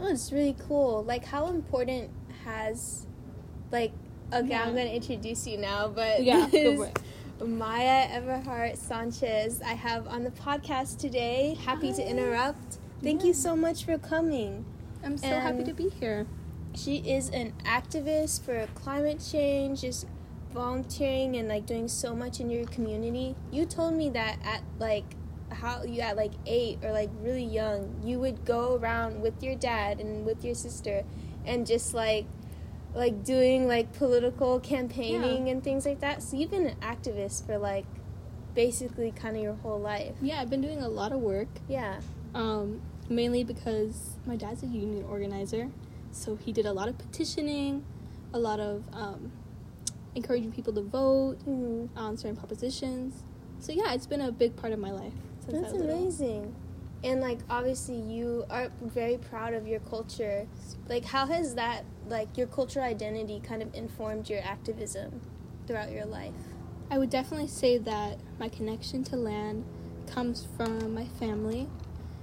Oh, it's really cool. Like, how important has, like, okay, Yeah. I'm gonna introduce you now, but Yeah. Maya Everhart Sanchez. I have on the podcast today. Happy to interrupt. Thank Yeah. you so much for coming. I'm so happy to be here. She is an activist for climate change, just volunteering and like doing so much in your community. You told me that at like how you at like eight or like really young, you would go around with your dad and with your sister and just like like doing like political campaigning and things like that. So you've been an activist for like basically kind of your whole life. Yeah, I've been doing a lot of work, Yeah. um, mainly because my dad's a union organizer. So he did a lot of petitioning, a lot of um, encouraging people to vote Mhm. on certain propositions. So yeah, it's been a big part of my life since That's I was amazing. And like obviously you are very proud of your culture. Like how has that like your cultural identity kind of informed your activism throughout your life? I would definitely say that my connection to land comes from my family,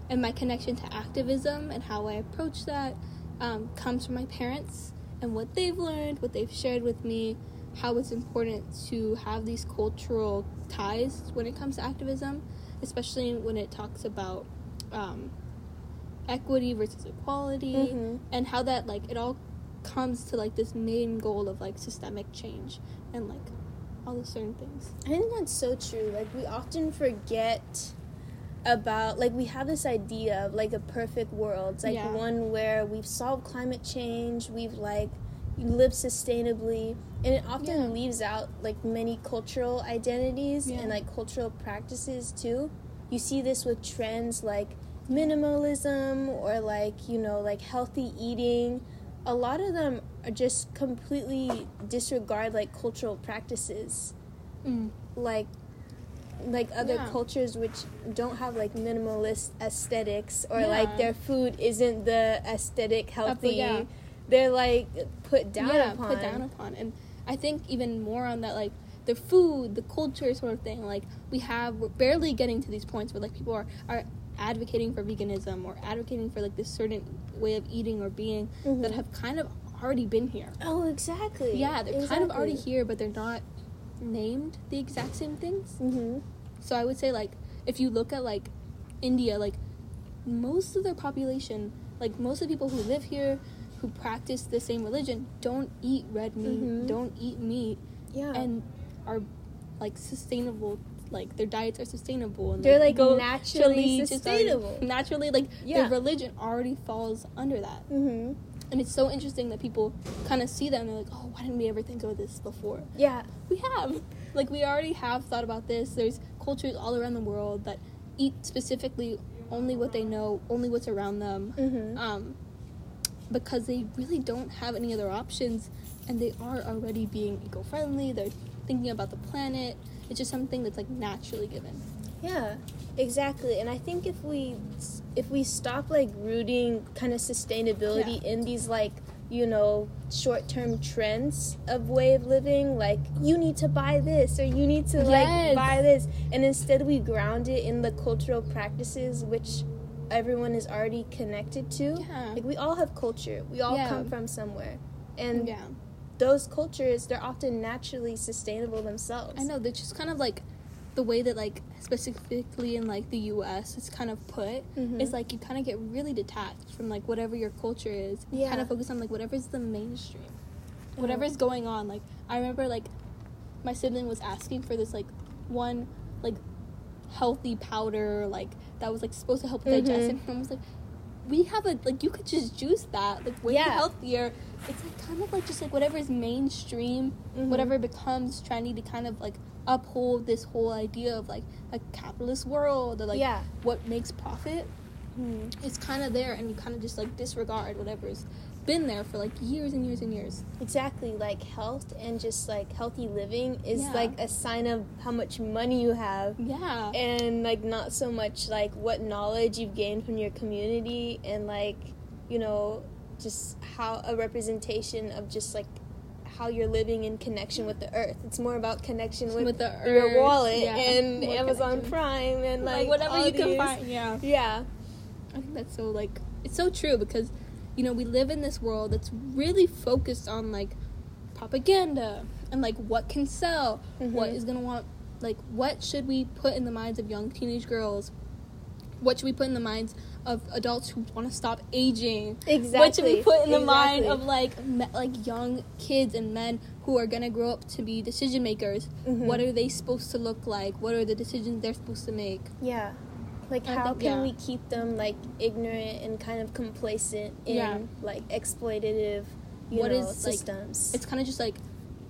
and my connection to activism and how I approach that um, comes from my parents and what they've learned, what they've shared with me, how it's important to have these cultural ties when it comes to activism, especially when it talks about um, equity versus equality, Mhm. and how that like it all comes to like this main goal of like systemic change and like all the certain things. I think that's so true. Like we often forget about like we have this idea of like a perfect world. It's like Yeah. one where we've solved climate change, we've like lived sustainably, and it often Yeah. leaves out like many cultural identities Yeah. and like cultural practices too. You see this with trends like minimalism or like, you know, like healthy eating. A lot of them are just completely disregard like cultural practices Mm. like like other Yeah. cultures which don't have like minimalist aesthetics or Yeah. like their food isn't the aesthetic healthy yeah. They're like put down yeah, upon put down upon. And I think even more on that, like the food, the culture sort of thing. Like we have, we're barely getting to these points where like people are are advocating for veganism or advocating for like this certain way of eating or being Mhm. that have kind of already been here. oh exactly Yeah, they're kind of already here, but they're not named the exact same things. mm-hmm. So I would say like if you look at like India, like most of their population, like most of the people who live here who practice the same religion don't eat red meat, Mhm. don't eat meat yeah and are like sustainable like their diets are sustainable and They're, like, go naturally just sustainable. naturally like Yeah. their religion already falls under that. mm-hmm. And it's so interesting that people kind of see that and they're like, "Oh, why didn't we ever think of this before?" yeah we have like we already have thought about this there's cultures all around the world that eat specifically only what they know only what's around them mm-hmm. um, because they really don't have any other options and they are already being eco-friendly. They're thinking about the planet. It's just something that's like naturally given. Yeah, exactly. And I think if we if we stop like rooting kind of sustainability in these like you know short-term trends of way of living like you need to buy this or you need to like buy this and instead we ground it in the cultural practices which everyone is already connected to Yeah. like we all have culture we all Yeah. come from somewhere and yeah those cultures they're often naturally sustainable themselves i know they're just kind of like the way that like specifically in like the us it's kind of put Mhm. is like you kind of get really detached from like whatever your culture is Yeah. kind of focus on like whatever's the mainstream Uh-huh. whatever's going on like i remember like my sibling was asking for this like one like healthy powder like that was like supposed to help with Mhm. digestion and i was like we have a like you could just juice that like way Yeah. healthier it's like kind of like just like whatever is mainstream Mhm. whatever becomes trendy to kind of like uphold this whole idea of like a capitalist world or like Yeah. what makes profit Mhm. it's kind of there and you kind of just like disregard whatever's been there for like years and years and years Exactly, like health and just like healthy living is Yeah. like a sign of how much money you have yeah and like not so much like what knowledge you've gained from your community and like you know just how a representation of just like how you're living in connection with the earth. It's more about connection with, With the your earth, wallet yeah. and More Amazon connection. Prime and like, like, whatever you can find yeah Yeah. I think that's so like it's so true because you know, we live in this world that's really focused on like propaganda and like what can sell, what Mhm. is gonna want, like what should we put in the minds of young teenage girls, what should we put in the minds of adults who want to stop aging, Exactly. what should we put in the mind of like me- like young kids and men who are gonna grow up to be decision makers? Mhm. What are they supposed to look like? What are the decisions they're supposed to make? Yeah. Like how think- can yeah. we keep them like ignorant and kind of complacent in Yeah. like exploitative you What know, is, like, systems? It's kind of just like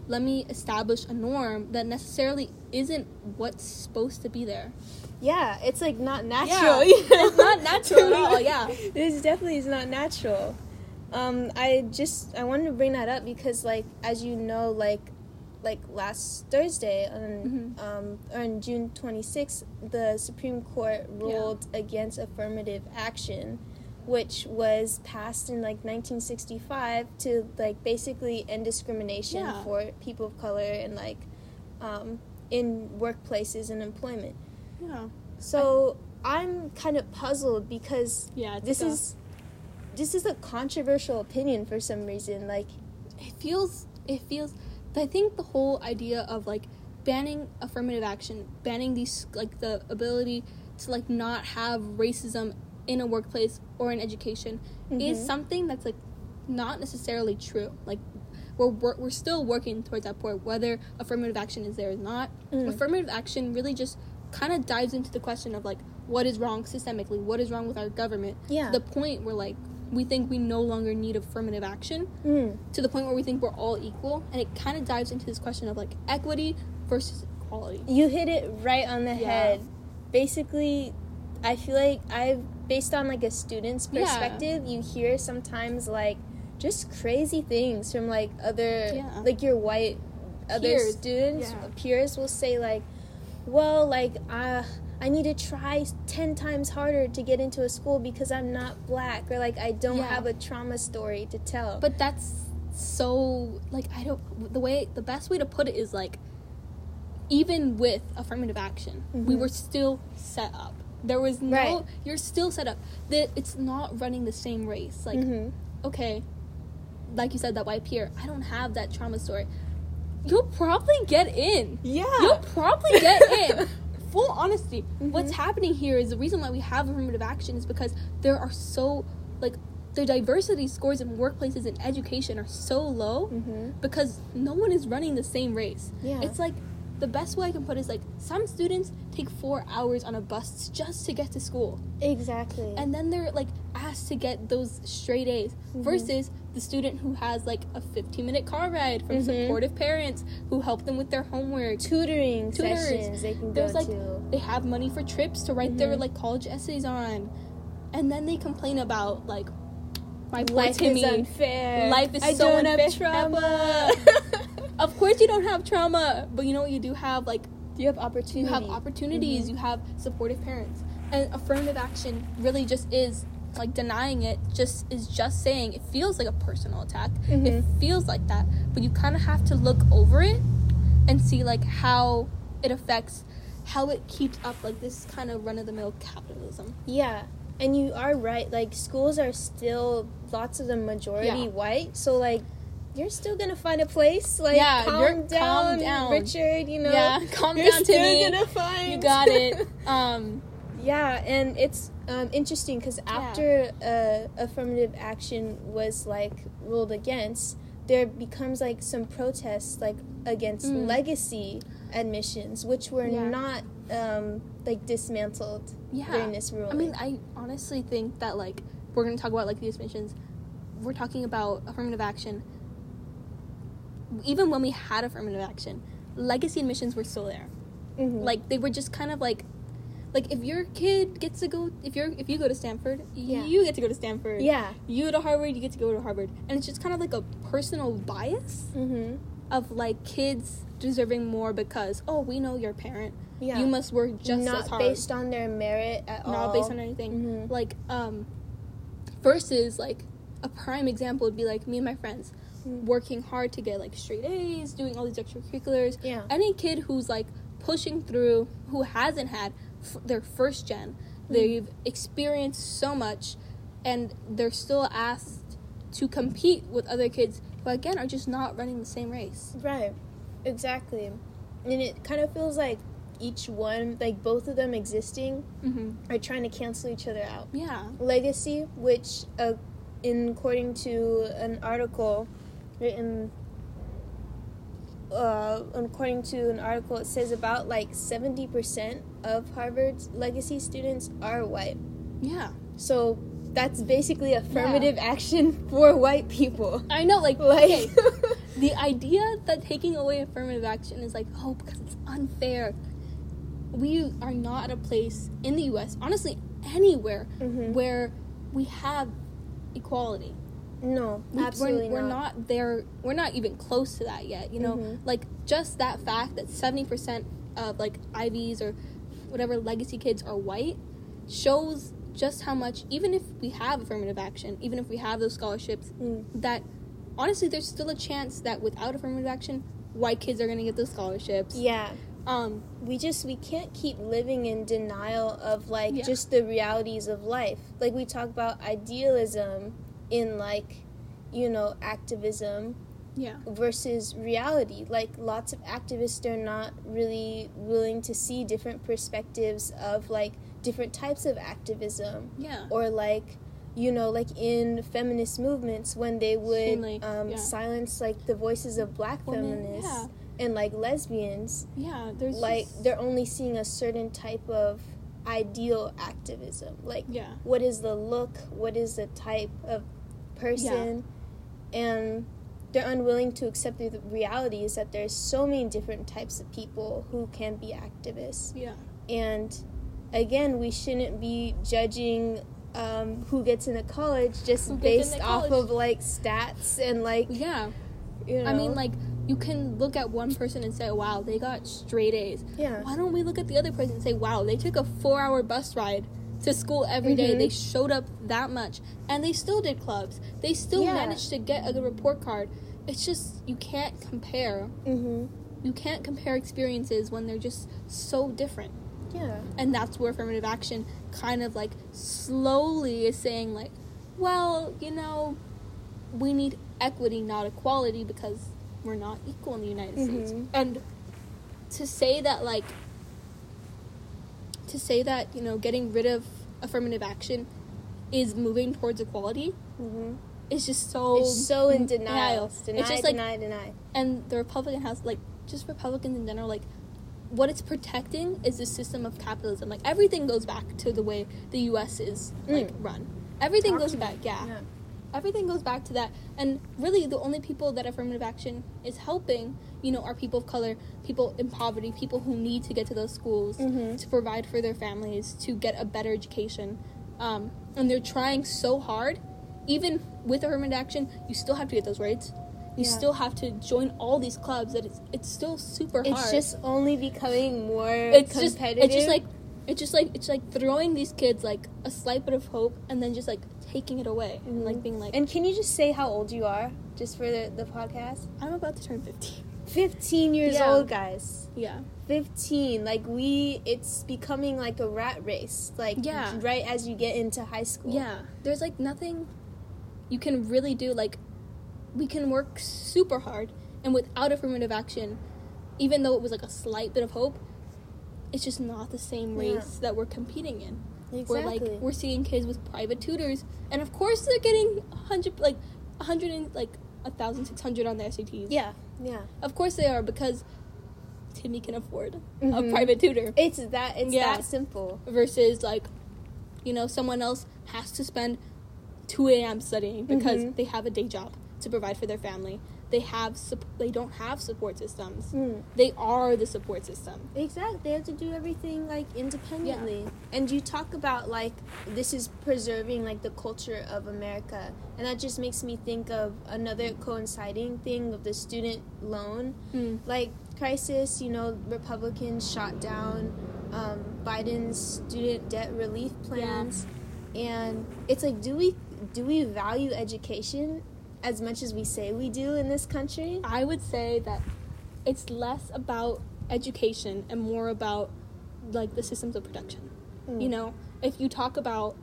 let me establish a norm that necessarily isn't what's supposed to be there. yeah, it's like not natural. Yeah. It's not natural at all, yeah. This definitely is not natural. Um, I just I wanted to bring that up because like as you know, like like last Thursday on Mhm. um, on June 26th, the Supreme Court ruled against affirmative action, which was passed in like 1965 to like basically end discrimination Yeah. for people of color and like um, in workplaces and employment. Yeah. So I'm kind of puzzled because Yeah, this like a- is this is a controversial opinion for some reason. Like, it feels it feels I think the whole idea of like banning affirmative action, banning these like the ability to like not have racism in a workplace or in education is Mhm. something that's like not necessarily true. Like we're we're, we're still working towards that point whether affirmative action is there or not. Mm. Affirmative action really just kind of dives into the question of like what is wrong systemically, what is wrong with our government. yeah, The point where like we think we no longer need affirmative action Mm. to the point where we think we're all equal and it kind of dives into this question of like equity versus equality you hit it right on the Yeah. head. Basically, I feel like I've based on like a student's Yeah. perspective. You hear sometimes like just crazy things from like other Yeah. like your white other Peers. students Yeah. peers will say like, well, like uh. I need to try 10 times harder to get into a school because I'm not black or like I don't Yeah. have a trauma story to tell. but that's so like i don't the way the best way to put it is like even with affirmative action we Mhm. were still set up there was no Right. you're still set up that it's not running the same race like Mhm. okay like you said that white peer i don't have that trauma story you'll probably get in Yeah. You'll probably get in. Full honesty. What's Mhm. happening here is the reason why we have affirmative action is because there are so like the diversity scores in workplaces and education are so low Mhm. because no one is running the same race. Yeah. It's like the best way I can put it is like some students take four hours on a bus just to get to school. Exactly. And then they're like asked to get those straight A's Mhm. versus the student who has like a 15 minute car ride from Mhm. supportive parents who help them with their homework. tutoring Tutors. sessions they can go There's like to. they have money for trips to write their Mhm. like college essays on, and then they complain about like my poor Life Timmy. is unfair. Life is I so don't unfair. have trauma. Of course, you don't have trauma, but you know what you do have like you have opportunities you have opportunities, Mhm. you have supportive parents, and affirmative action really just is like denying it. Just is just saying it feels like a personal attack. It Mhm. feels like that, but you kind of have to look over it and see like how it affects how it keeps up like this kind of run of the mill capitalism. Yeah, and you are right. Like schools are still lots of the majority Yeah. white, so like you're still gonna find a place. Like Yeah, calm, down, calm down. Richard. You know, Yeah, calm you're down, still Timmy. gonna find. You got it. Um, Yeah, and it's um, interesting because after uh, affirmative action was like ruled against, there becomes like some protests like against Mm. legacy admissions, which were Yeah. not um, like dismantled yeah. during this ruling. I mean, I honestly think that like we're gonna talk about like these admissions. We're talking about affirmative action. Even when we had affirmative action, legacy admissions were still there. Mhm. Like they were just kind of like, like if your kid gets to go, if you're if you go to Stanford, Yeah. you get to go to Stanford. yeah, You go to Harvard, you get to go to Harvard, and it's just kind of like a personal bias mm-hmm. of like kids deserving more because oh we know your parent, yeah. you must work just not as hard. based on their merit at all. not based on anything. Mhm. Like, um, versus like a prime example would be like me and my friends Mm. working hard to get like straight A's, doing all these extracurriculars. Yeah. Any kid who's like pushing through, who hasn't had f- their first gen, they've experienced so much, and they're still asked to compete with other kids who again are just not running the same race. Right. Exactly. And it kind of feels like each one, like both of them existing, Mm-hmm. are trying to cancel each other out. Yeah. Legacy, which, uh, in according to an article written, uh, according to an article, it says about like seventy percent of Harvard's legacy students are white. Yeah. So that's basically affirmative action for white people. I know, like, Like, okay, the idea that taking away affirmative action is like, oh, because it's unfair. We are not at a place in the US, honestly, anywhere, Mhm. where we have equality. No, We- absolutely we're, we're not. not there. We're not even close to that yet. You know, Mhm. like just that fact that seventy percent of like Ivies or whatever legacy kids are white shows just how much. Even if we have affirmative action, even if we have those scholarships, Mm. that honestly, there's still a chance that without affirmative action, white kids are gonna get those scholarships. Yeah. Um. we just we can't keep living in denial of like Yeah. just the realities of life like we talk about idealism in like you know activism Yeah. versus reality like lots of activists are not really willing to see different perspectives of like different types of activism Yeah. or like you know like in feminist movements when they would Finley, um, yeah. silence like the voices of black Women, feminists yeah. and like lesbians Yeah. There's like just- they're only seeing a certain type of ideal activism like Yeah. what is the look what is the type of person and they're unwilling to accept the reality is that there's so many different types of people who can be activists Yeah. and again we shouldn't be judging um, who gets into college just Who based into off of like stats and like Yeah. you know I mean, like, you can look at one person and say, wow, they got straight A's. yeah Why don't we look at the other person and say, wow, they took a four hour bus ride to school every day. Mhm. They showed up that much. And they still did clubs. They still Yeah. managed to get a good report card. It's just, you can't compare. mm-hmm. You can't compare experiences when they're just so different. yeah And that's where affirmative action kind of like slowly is saying, like, well, you know, we need equity, not equality, because we're not equal in the United States. Mhm. And to say that, like, to say that, you know, getting rid of affirmative action is moving towards equality mm-hmm. is just so. It's so in denial. Deny, It's just like deny, deny. and the Republican House, like just Republicans in general, like what it's protecting is the system of capitalism. Like everything goes back to the way the U.S. is like Mm. run. Everything Talk goes back, yeah. Yeah. Everything goes back to that. And really, the only people that affirmative action is helping, you know, are people of color, people in poverty, people who need to get to those schools Mhm. to provide for their families, to get a better education. Um, and they're trying so hard. Even with affirmative action, you still have to get those rights. You Yeah. still have to join all these clubs. That it's it's still super hard. It's just only becoming more it's just it's just like it's just like it's like throwing these kids like a slight bit of hope and then just like taking it away and like Mhm. being like And can you just say how old you are, just for the, the podcast? I'm about to turn 15. 15 years Yeah. old, guys. Yeah. 15. Like, we, it's becoming like a rat race. Like, Yeah. right as you get into high school. Yeah. There's like nothing you can really do like we can work super hard and without affirmative action even though it was like a slight bit of hope it's just not the same Yeah. race that we're competing in. Exactly. We're like we're seeing kids with private tutors and of course they're getting 100 like 100 and like a 1600 on the SATs. yeah, yeah. Of course they are because Timmy can afford a Mhm. private tutor It's that, it's Yeah. that simple. versus like you know someone else has to spend 2 a.m. studying because Mhm. they have a day job to provide for their family. They have they don't have support systems. Mm. They are the support system. Exactly. They have to do everything like independently. And you talk about like this is preserving like the culture of America. And that just makes me think of another coinciding thing of the student loan Mm. like crisis, you know, Republicans shot down um, Biden's student debt relief plans. And it's like do we do we value education as much as we say we do in this country? I would say that it's less about education and more about like the systems of production. Mm. You know, if you talk about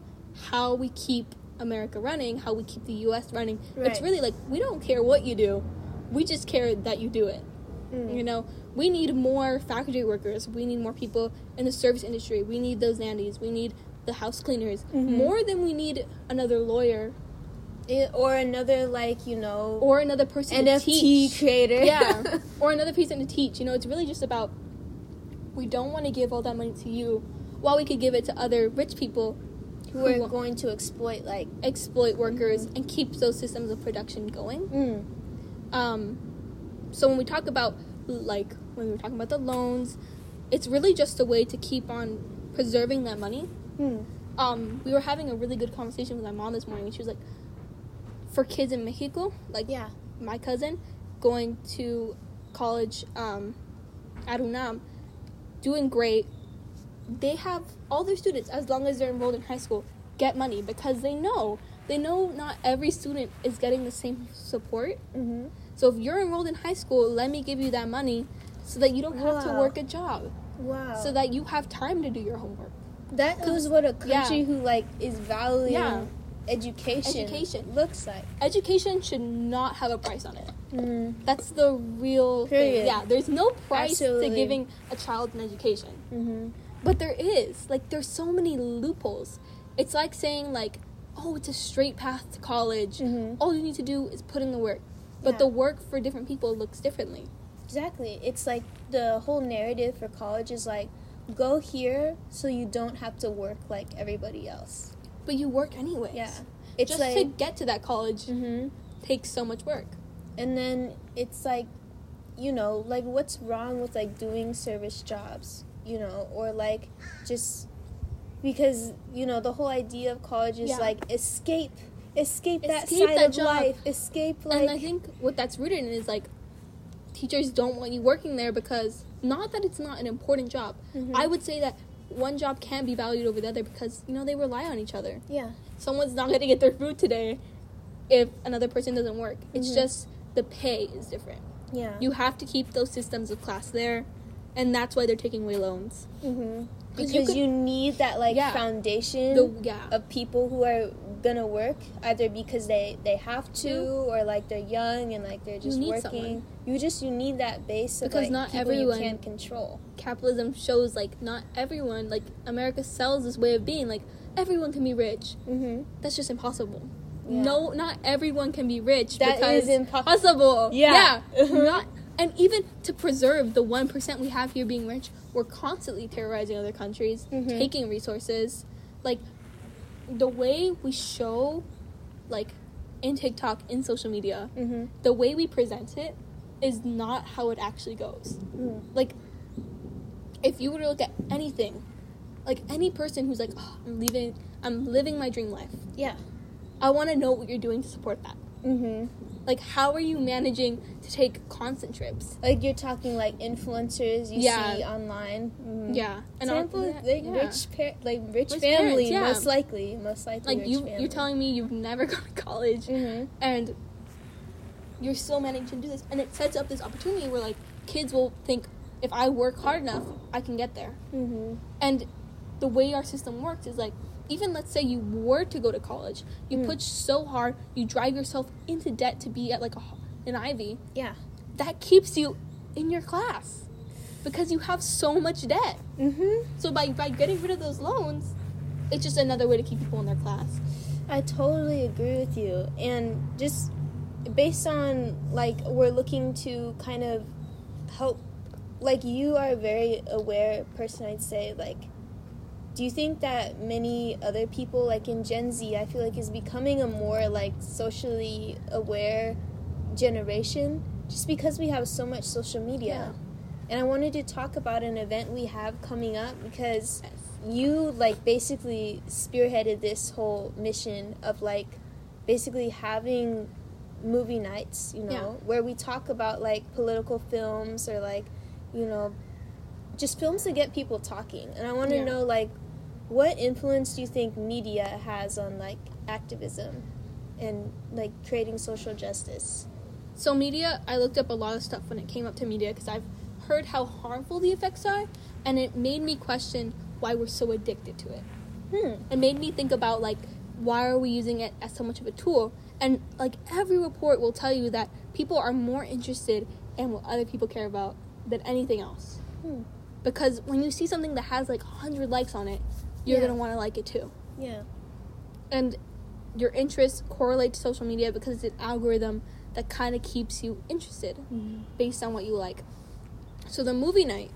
how we keep America running, how we keep the U.S. running. It's really like we don't care what you do, we just care that you do it. Mm. You know, we need more factory workers. We need more people in the service industry. We need those nannies. We need the house cleaners Mhm. more than we need another lawyer It- or another like you know or another person to NFT teach. creator. yeah, or another person to teach. You know, it's really just about we don't want to give all that money to you, while we could give it to other rich people who are who going to exploit like. exploit workers and keep those systems of production going. Mm. Um, so when we talk about like when we were talking about the loans, it's really just a way to keep on preserving that money. Mm. Um, we were having a really good conversation with my mom this morning, and she was like, for kids in Mexico, like Yeah. my cousin going to college um, at UNAM, doing great. They have all their students, as long as they're enrolled in high school, get money because they know they know not every student is getting the same support. Mm-hmm. So if you're enrolled in high school, let me give you that money so that you don't have to work a job, Wow. so that you have time to do your homework. that is what a yeah. country who like is valuing Yeah. Education Education. looks like. Education should not have a price on it. Mm. That's the real Period. thing. Yeah, there's no price Absolutely. to giving a child an education. Mm-hmm. But there is. Like there's so many loopholes. It's like saying like, "Oh, it's a straight path to college. Mhm. All you need to do is put in the work." But Yeah. the work for different people looks differently. Exactly. It's like the whole narrative for college is like go here so you don't have to work like everybody else. But you work anyways. Yeah. It's Just like to get to that college hmm takes so much work. and then it's like you know, like what's wrong with like doing service jobs, you know, or like just because, you know, the whole idea of college is Yeah. like escape escape that side that of job. life. Escape like and I think what that's rooted in is like teachers don't want you working there because not that it's not an important job. Mhm. I would say that one job can be valued over the other because you know they rely on each other. yeah. Someone's not going to get their food today if another person doesn't work. It's Mhm. just the pay is different. Yeah. You have to keep those systems of class there, and that's why they're taking away loans. hmm Because you you, need that like Yeah. foundation The yeah, of people who are gonna work either because they they have to Mhm. or like they're young and like they're just need working. someone. You just you need that base of Because like not everyone- you can't control. Capitalism shows like not everyone like America sells this way of being like everyone can be rich. Mm-hmm. That's just impossible. Yeah. No, not everyone can be rich. That because is impo- possible. Yeah. yeah. not, and even to preserve the one percent we have here being rich, we're constantly terrorizing other countries, Mhm. taking resources. Like the way we show, like in TikTok, in social media, Mm-hmm. the way we present it is not how it actually goes. Mm. Like, if you were to look at anything, like any person who's like, oh, I'm leaving, I'm living my dream life. Yeah. I want to know what you're doing to support that. Mm-hmm. Like, how are you managing to take constant trips? Like you're talking like influencers you Yeah. see online. Mhm. Yeah, and all- Example, yeah, like yeah. rich, par- like rich, Rich family, parents, yeah. most likely, most likely. Like you, family. you're telling me you've never gone to college, Mm-hmm. and you're still managing to do this, and it sets up this opportunity where like kids will think, if I work hard enough, I can get there. Mm-hmm. And the way our system works is like, even let's say you were to go to college, you Mm. push so hard, you drive yourself into debt to be at like a, an Ivy, Yeah. that keeps you in your class because you have so much debt. Mm-hmm. So by by getting rid of those loans, it's just another way to keep people in their class. I totally agree with you. And just based on like we're looking to kind of help like you are a very aware person I'd say like do you think that many other people like in Gen Z I feel like is becoming a more like socially aware generation just because we have so much social media. yeah. And I wanted to talk about an event we have coming up because you like basically spearheaded this whole mission of like basically having movie nights, you know, Yeah. where we talk about like political films or like, you know, just films to get people talking. And I want to Yeah. know like what influence do you think media has on like activism and like creating social justice? So media, I looked up a lot of stuff when it came up to media because I've heard how harmful the effects are, and it made me question why we're so addicted to it. Hmm. It made me think about like why are we using it as so much of a tool? And like every report will tell you that people are more interested in what other people care about than anything else. Hmm. Because when you see something that has like 100 likes on it, you're Yeah. going to want to like it too. Yeah. And your interests correlate to social media because it's an algorithm that kind of keeps you interested based on what you like. So the movie night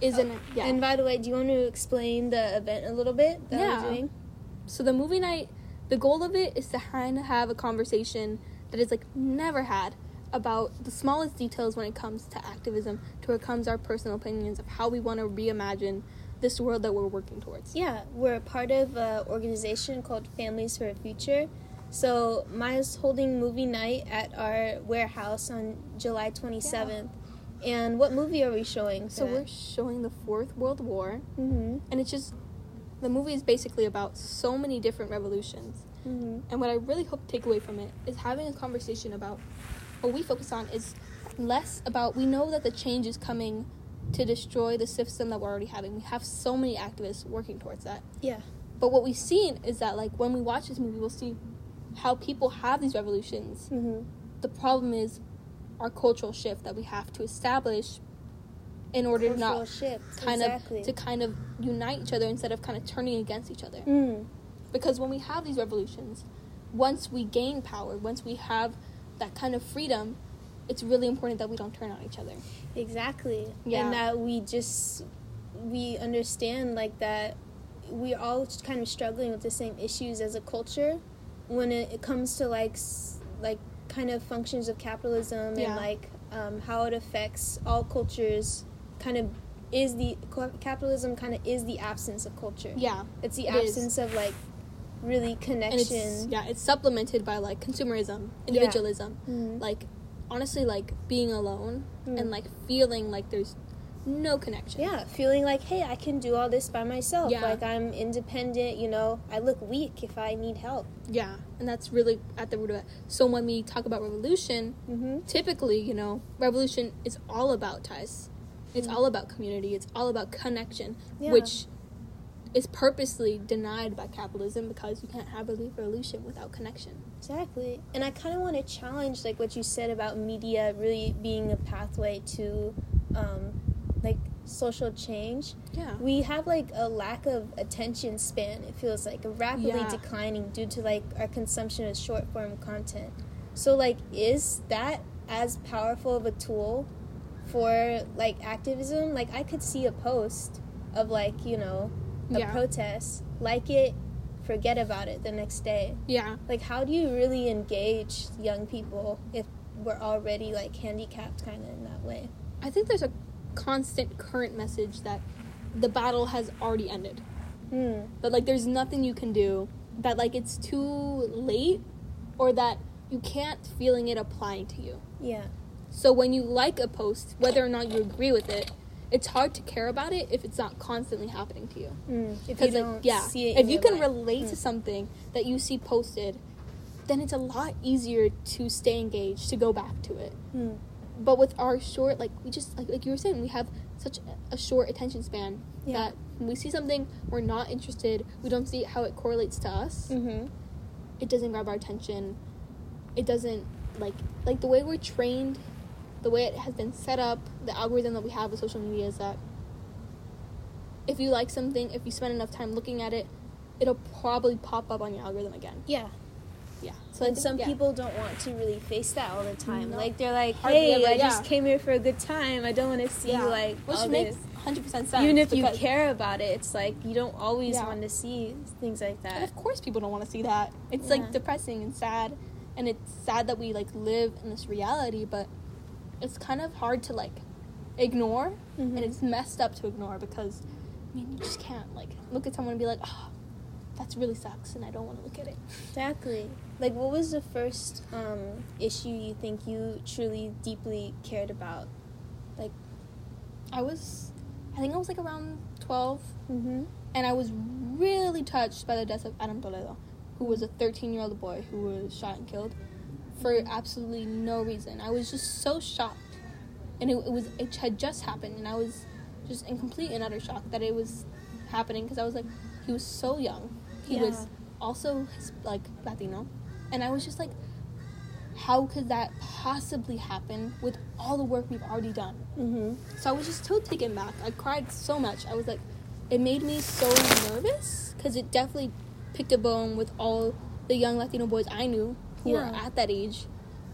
is an yeah. And by the way, do you want to explain the event a little bit that Yeah. we're doing? So the movie night, the goal of it is to kind of have a conversation that is like never had about the smallest details when it comes to activism, to where it comes our personal opinions of how we want to reimagine this world that we're working towards. Yeah, we're a part of an organization called Families for a Future. So Maya's holding movie night at our warehouse on July 27th. And what movie are we showing? So we're showing the Fourth World War, Mm-hmm. and it's just the movie is basically about so many different revolutions. Mm-hmm. And what I really hope to take away from it is having a conversation about what we focus on is less about we know that the change is coming to destroy the system that we're already having. We have so many activists working towards that. Yeah. But what we've seen is that like when we watch this movie we'll see how people have these revolutions. Mm-hmm. The problem is our cultural shift that we have to establish in order to not shift. kind exactly. of to kind of unite each other instead of kind of turning against each other Mm. because when we have these revolutions once we gain power once we have that kind of freedom it's really important that we don't turn on each other Exactly. Yeah. And that we just we understand like that we're all kind of struggling with the same issues as a culture when it, it comes to like like kind of functions of capitalism Yeah. and like um, how it affects all cultures kind of is the capitalism kind of is the absence of culture yeah it's the it is. absence of like really and it's connection yeah it's supplemented by like consumerism Yeah. individualism Mhm. like honestly like being alone Mm. and like feeling like there's no connection Yeah, feeling like, hey, I can do all this by myself. Yeah. Like I'm independent, you know, I look weak if I need help. yeah and that's really at the root of it so when we talk about revolution Mm-hmm. typically, you know, revolution is all about ties. It's Mhm. all about community. It's all about connection, Yeah. which is purposely denied by capitalism because you can't have a revolution without connection. Exactly. And I kind of want to challenge like what you said about media really being a pathway to um, like social change. Yeah. We have like a lack of attention span. It feels like rapidly Yeah. declining due to like our consumption of short form content. So like is that as powerful of a tool for like activism? Like I could see a post of like, you know, a Yeah. protest, like it, forget about it the next day. Yeah. Like how do you really engage young people if we're already like handicapped kind of in that way? I think there's a constant current message that the battle has already ended. Hmm. That like there's nothing you can do. That like it's too late or that you can't feeling it applying to you. Yeah. So when you like a post, whether or not you agree with it, it's hard to care about it if it's not constantly happening to you. Mm. If you like, yeah, if you can life. relate Mm. to something that you see posted, then it's a lot easier to stay engaged, to go back to it. Hmm. But with our short, like we just like like you were saying, we have such a short attention span Yeah. that when we see something we're not interested, we don't see how it correlates to us. Mm-hmm. It doesn't grab our attention. It doesn't like like the way we're trained, the way it has been set up, the algorithm that we have with social media is that if you like something, if you spend enough time looking at it, it'll probably pop up on your algorithm again. Yeah. Yeah. So and think- some yeah. people don't want to really face that all the time. No. Like they're like, "Hey, ever, I yeah. just came here for a good time. I don't want to see yeah. like which all makes hundred percent sense. Even if you care about it, it's like you don't always want to see things like And that. of course, people don't want to see that. It's like depressing and sad, and it's sad that we like live in this reality, but it's kind of hard to like ignore, Mhm. and it's messed up to ignore because I mean you just can't like look at someone and be like, oh, that's really sucks, and I don't want to look at it. Exactly. Like, what was the first um, issue you think you truly, deeply cared about? Like, I was, I think I was like around twelve, mm-hmm. and I was really touched by the death of Adam Toledo, who was a 13 year old boy who was shot and killed for absolutely no reason. I was just so shocked, and it, it was it had just happened, and I was just in complete and utter shock that it was happening because I was like, he was so young, he Yeah. was also his, like Latino, and I was just like, how could that possibly happen with all the work we've already done? Mm-hmm. So I was just so taken back. I cried so much. I was like, it made me so nervous because it definitely picked a bone with all the young Latino boys I knew who were Yeah. at that age,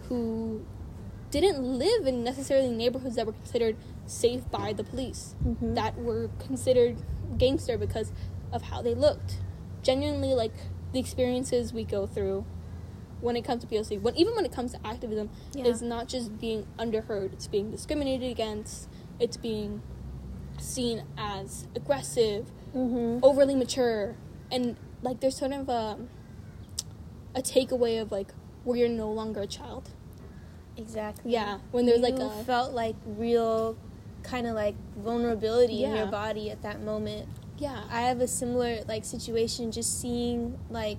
who didn't live in necessarily neighborhoods that were considered safe by the police, Mhm. that were considered gangster because of how they looked. Genuinely, like the experiences we go through when it comes to POC, when even when it comes to activism, Yeah. is not just being underheard; it's being discriminated against. It's being seen as aggressive, Mm-hmm. overly mature, and like there's sort of a a takeaway of like where you're no longer a child. Exactly. Yeah, when there's like a felt like real, kind of like vulnerability in your body at that moment. yeah, I have a similar like situation just seeing like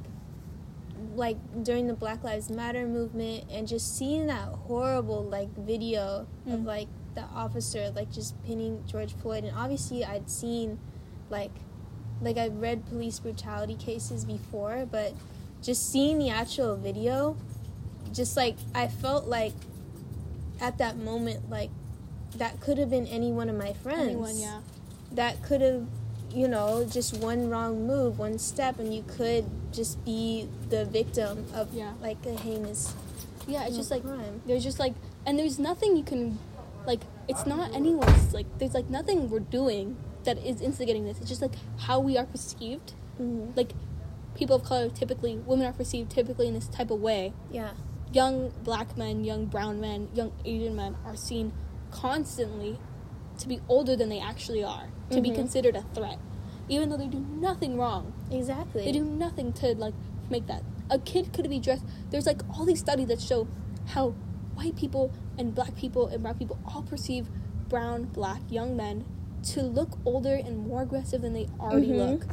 like during the Black Lives Matter movement and just seeing that horrible like video of Mm. like the officer like just pinning George Floyd and obviously I'd seen like like I've read police brutality cases before but just seeing the actual video just like I felt like at that moment like that could have been any one of my friends anyone, yeah, that could have, you know, just one wrong move, one step, and you could just be the victim of Yeah. like a heinous yeah. It's just like crime. there's just like, and there's nothing you can, like, it's not anyone's like there's like nothing we're doing that is instigating this. It's just like how we are perceived. Mhm. Like people of color typically, women are perceived typically in this type of way. Yeah, young black men, young brown men, young Asian men are seen constantly to be older than they actually are, to be Mhm. considered a threat, even though they do nothing wrong. exactly. They do nothing to like make that. A kid could be dressed. There's like all these studies that show how white people and black people and brown people all perceive brown, black young men to look older and more aggressive than they already Mhm. look.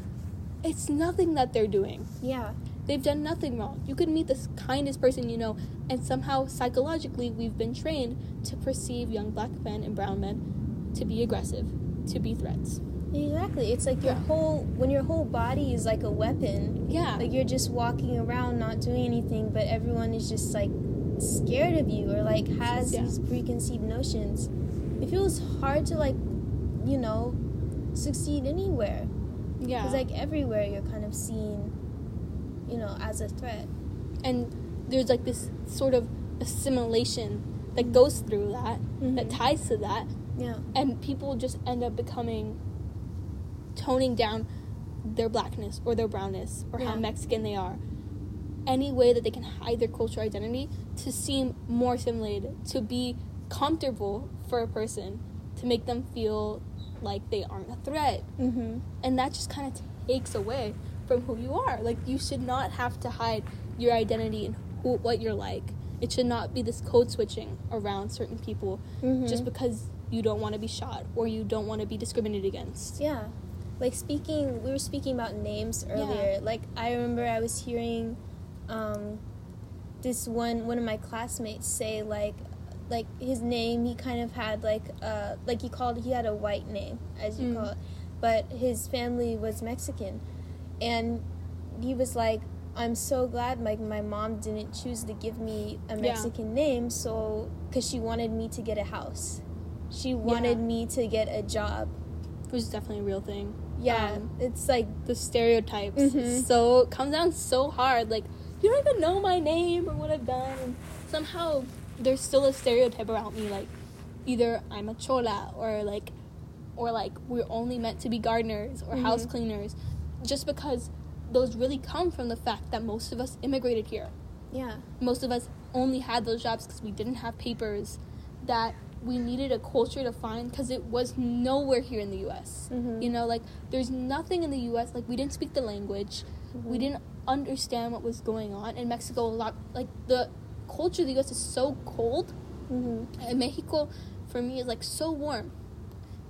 It's nothing that they're doing. Yeah, They've done nothing wrong. You could meet the kindest person you know, and somehow psychologically we've been trained to perceive young black men and brown men to be aggressive, to be threats. exactly. It's like your Yeah. whole when your whole body is like a weapon. Yeah. Like you're just walking around not doing anything, but everyone is just like scared of you or like has Yeah. these preconceived notions. It feels hard to like, you know, succeed anywhere. yeah. It's like everywhere you're kind of seen, you know, as a threat. and there's like this sort of assimilation that goes through that, that Mhm. ties to that, Yeah. and people just end up becoming toning down their blackness or their brownness or how Mexican they are. Any way that they can hide their cultural identity to seem more assimilated, to be comfortable for a person, to make them feel like they aren't a threat. Mm-hmm. And that just kind of takes away from who you are. Like, you should not have to hide your identity and who, what you're like. It should not be this code switching around certain people Mhm. just because you don't want to be shot or you don't want to be discriminated against. Yeah. Like speaking, we were speaking about names earlier. Like I remember I was hearing um, this one one of my classmates say like like his name he kind of had like uh like he called he had a white name as you Mm. call it, but his family was Mexican, and he was like. I'm so glad like my mom didn't choose to give me a Yeah. Mexican name so cuz she wanted me to get a house. She wanted Yeah. me to get a job. it was definitely a real thing. Yeah, Um, it's like the stereotypes Mhm. so comes down so hard. Like you don't even know my name or what I've done, and somehow there's still a stereotype around me. Like either I'm a chola or like, or like we're only meant to be gardeners or house Mhm. cleaners, just because those really come from the fact that most of us immigrated here. yeah, Most of us only had those jobs because we didn't have papers. That we needed a culture to find because it was nowhere here in the U.S. Mhm. You know, like there's nothing in the U.S. Like we didn't speak the language, we Mhm. didn't understand what was going on in Mexico. A lot like the culture of the U.S. is so cold, hmm and Mexico, for me, is like so warm.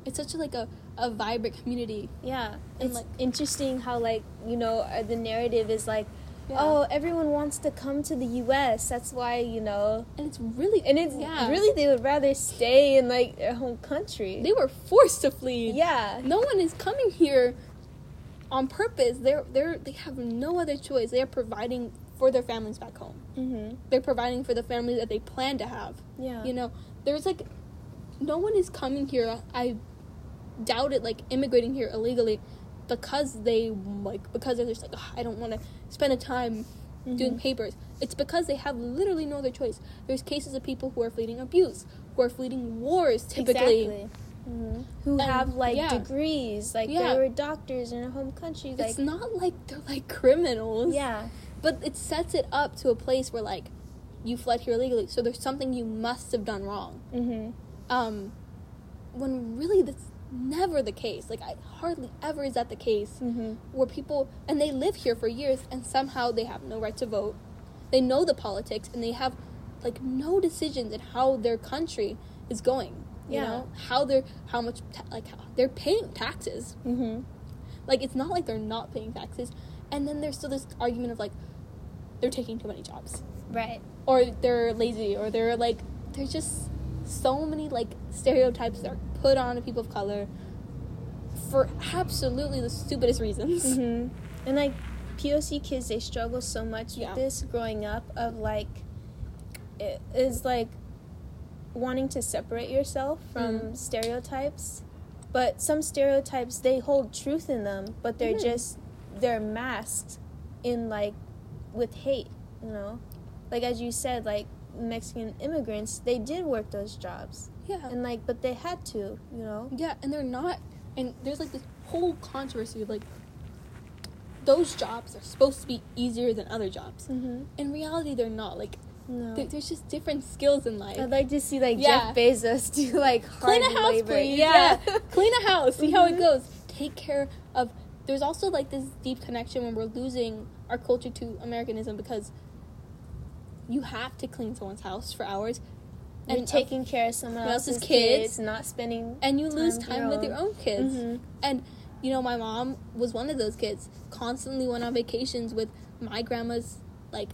It's such a, like a, a vibrant community. yeah. And, It's like- interesting how like you know uh, the narrative is like, Yeah. oh, everyone wants to come to the U.S. That's why you know, and it's really and it's yeah. really they would rather stay in like their home country. they were forced to flee. yeah, no one is coming here on purpose. They're they're they have no other choice. They are providing for their families back home. Mhm. They're providing for the family that they plan to have. Yeah. You know, there's like no one is coming here. I doubt it. Like immigrating here illegally because they like because they're just like "Ugh, I don't want to spend a time doing Mhm. papers. It's because they have literally no other choice. There's cases of people who are fleeing abuse, who are fleeing wars typically. Exactly. Mhm. Who And, have like yeah. degrees, like Yeah. they were doctors in a home country. Like It's not like they're like criminals. yeah, But it sets it up to a place where like you fled here illegally, so there's something you must have done wrong. mm-hmm. Um, when really that's never the case. Like I hardly ever is that the case Mm-hmm. where people and they live here for years and somehow they have no right to vote. They know the politics and they have like no decisions in how their country is going. You Yeah. know how they're how much ta- like how they're paying taxes. Mm-hmm. Like it's not like they're not paying taxes. And then there's still this argument of like they're taking too many jobs Right. or they're lazy or they're like there's just so many like stereotypes that are put on to people of color for absolutely the stupidest reasons. Mm-hmm. And like POC kids, they struggle so much Yeah. with this growing up. Of like, it is like wanting to separate yourself from Mm. stereotypes, but some stereotypes they hold truth in them, but they're Mhm. just they're masked in like with hate. You know, like as you said, like Mexican immigrants, they did work those jobs, Yeah. and like, but they had to. You know. Yeah, and they're not and there's like this whole controversy of like those jobs are supposed to be easier than other jobs. Mm-hmm. In reality, they're not. Like No. there, there's just different skills in life. I'd like to see like Yeah. Jeff Bezos do like hard Clean a house, labor. please. Yeah. Clean a house. See how it Mhm. goes. Take care of. There's also like this deep connection when we're losing our culture to Americanism because you have to clean someone's house for hours, You're and taking care of someone else's else's kids. kids, not spending. and you lose time with time your with your own. own kids. Mhm. And you know, my mom was one of those kids. Constantly went on vacations with my grandma's like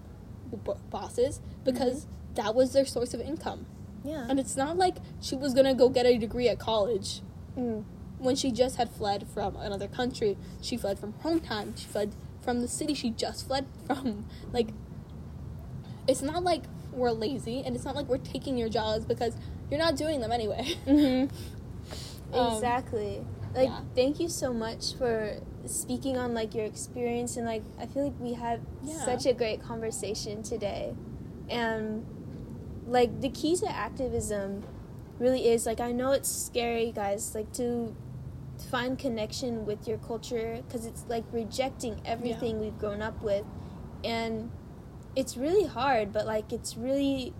b- bosses because that was their source of income. Yeah. And it's not like she was gonna go get a degree at college Mm. when she just had fled from another country. She fled from hometown. She fled from the city she just fled from. Like, it's not like we're lazy, and it's not like we're taking your jobs because you're not doing them anyway. Mhm. Um, exactly. Like, yeah. thank you so much for speaking on like your experience and like I feel like we had Yeah. such a great conversation today, and like the key to activism really is like I know it's scary, guys, like to find connection with your culture because it's like rejecting everything we've grown up with, and it's really hard, but like it's really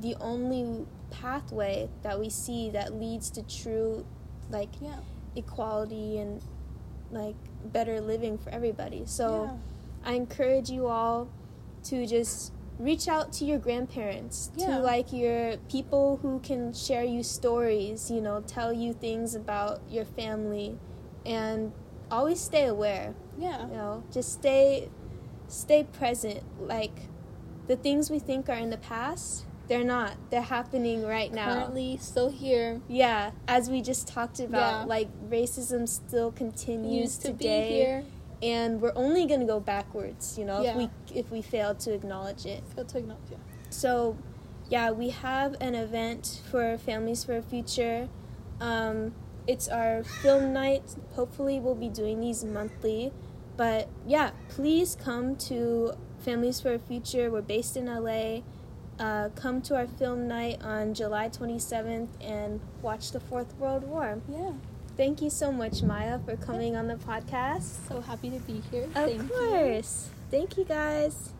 the only pathway that we see that leads to true like yeah. equality and like better living for everybody. So yeah. I encourage you all to just reach out to your grandparents, Yeah. to like your people who can share you stories, you know, tell you things about your family and always stay aware, Yeah. you know, just stay stay present like the things we think are in the past, they're not. They're happening right now. Currently still here. Yeah, as we just talked about, Yeah. like racism still continues Used to today, be here. and we're only gonna go backwards. You know, Yeah. if we if we fail to acknowledge it. Feel technology. Yeah. So, yeah, we have an event for Families for a Future. Um, it's our film night. Hopefully, we'll be doing these monthly. But yeah, please come to Families for a Future. We're based in LA. Uh, come to our film night on July 27th and watch the Fourth World War. Yeah. Thank you so much, Maya, for coming on the podcast. So happy to be here. Of Thank you. course. Thank you, guys.